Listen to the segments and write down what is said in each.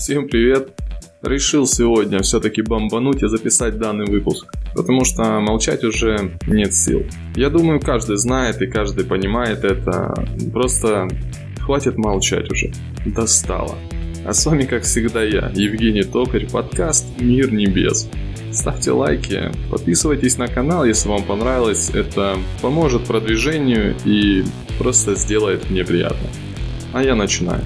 Всем привет! Решил сегодня все-таки бомбануть и записать данный выпуск, потому что молчать уже нет сил. Я думаю, каждый знает и каждый понимает это, просто хватит молчать уже, достало. А с вами, как всегда, я, Евгений Токарь, подкаст «Мир небес». Ставьте лайки, подписывайтесь на канал, если вам понравилось. Это поможет продвижению и просто сделает мне приятно. А я начинаю.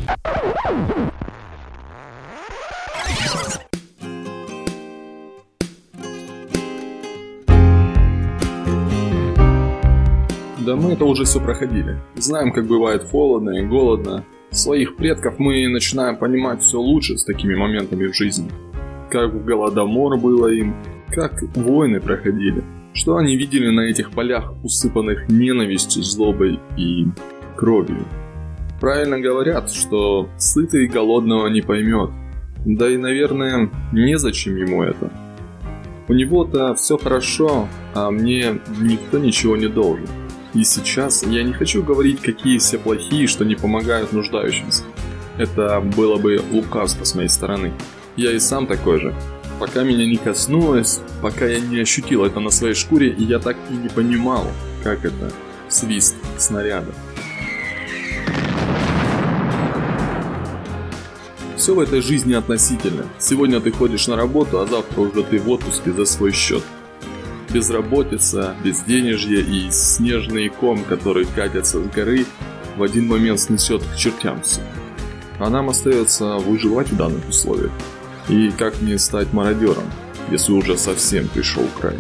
Да мы это уже все проходили. Знаем, как бывает холодно и голодно. Своих предков мы начинаем понимать все лучше с такими моментами в жизни. Как в Голодомор было им, как войны проходили, что они видели на этих полях, усыпанных ненавистью, злобой и кровью. Правильно говорят, что сытый голодного не поймет. Да и, наверное, незачем ему это. У него-то все хорошо, а мне никто ничего не должен. И сейчас я не хочу говорить, какие все плохие, что не помогают нуждающимся. Это было бы лукавство с моей стороны. Я и сам такой же. Пока меня не коснулось, пока я не ощутил это на своей шкуре, я так и не понимал, как это свист снаряда. Все в этой жизни относительно. Сегодня ты ходишь на работу, а завтра уже ты в отпуске за свой счет безработица, безденежье и снежный ком, который катится с горы, в один момент снесет к чертям все. А нам остается выживать в данных условиях. И как не стать мародером, если уже совсем пришел край.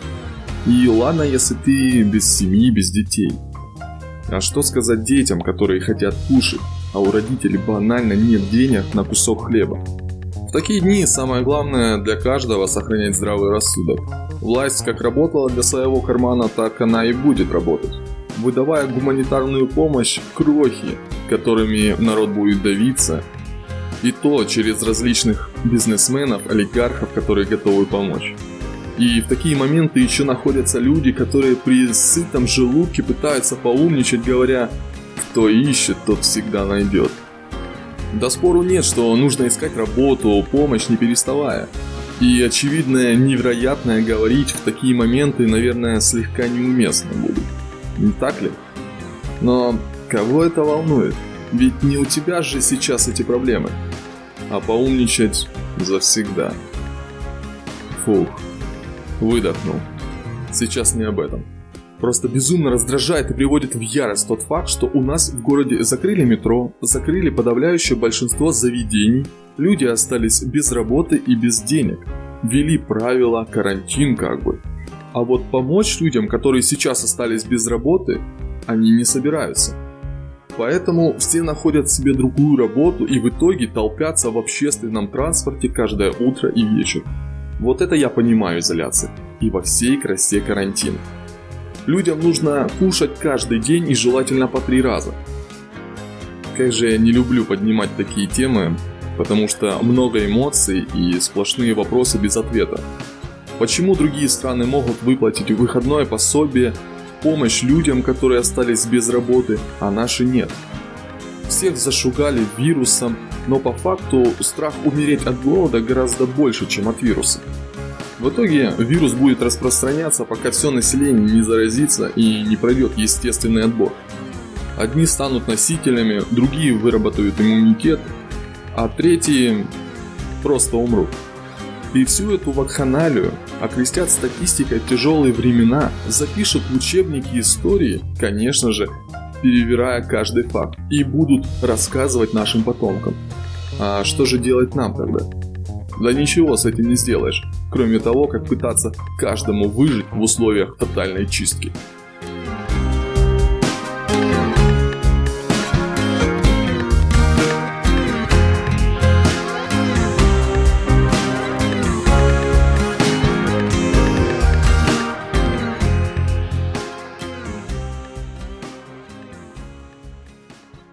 И ладно, если ты без семьи, без детей. А что сказать детям, которые хотят кушать, а у родителей банально нет денег на кусок хлеба? Такие дни самое главное для каждого сохранять здравый рассудок Власть как работала для своего кармана, так она и будет работать. Выдавая гуманитарную помощь, крохи, которыми народ будет давиться, и то через различных бизнесменов, олигархов, которые готовы помочь. И в такие моменты еще находятся люди, которые при сытом желудке пытаются поумничать, говоря «Кто ищет, тот всегда найдет». Да спору нет, что нужно искать работу, помощь не переставая. И очевидное невероятное говорить в такие моменты, наверное, слегка неуместно будет. Не так ли? Но кого это волнует? Ведь не у тебя же сейчас эти проблемы. А поумничать завсегда. Фух. Выдохнул. Сейчас не об этом. Просто безумно раздражает и приводит в ярость тот факт, что у нас в городе закрыли метро, закрыли подавляющее большинство заведений, люди остались без работы и без денег. Ввели правила, карантин как бы. А вот помочь людям, которые сейчас остались без работы, они не собираются. Поэтому все находят себе другую работу и в итоге толпятся в общественном транспорте каждое утро и вечер. Вот это я понимаю изоляция. И во всей красе карантина. Людям нужно кушать каждый день и желательно по три раза. Как же я не люблю поднимать такие темы, потому что много эмоций и сплошные вопросы без ответа. Почему другие страны могут выплатить выходное пособие, помощь людям, которые остались без работы, а наши нет? Всех зашугали вирусом, но по факту страх умереть от голода гораздо больше, чем от вируса. В итоге вирус будет распространяться, пока все население не заразится и не пройдет естественный отбор. Одни станут носителями, другие выработают иммунитет, а третьи просто умрут. И всю эту вакханалию окрестят статистикой тяжелые времена, запишут в учебники истории, конечно же, перевирая каждый факт, и будут рассказывать нашим потомкам. А что же делать нам тогда? Да ничего с этим не сделаешь, кроме того, как пытаться каждому выжить в условиях тотальной чистки.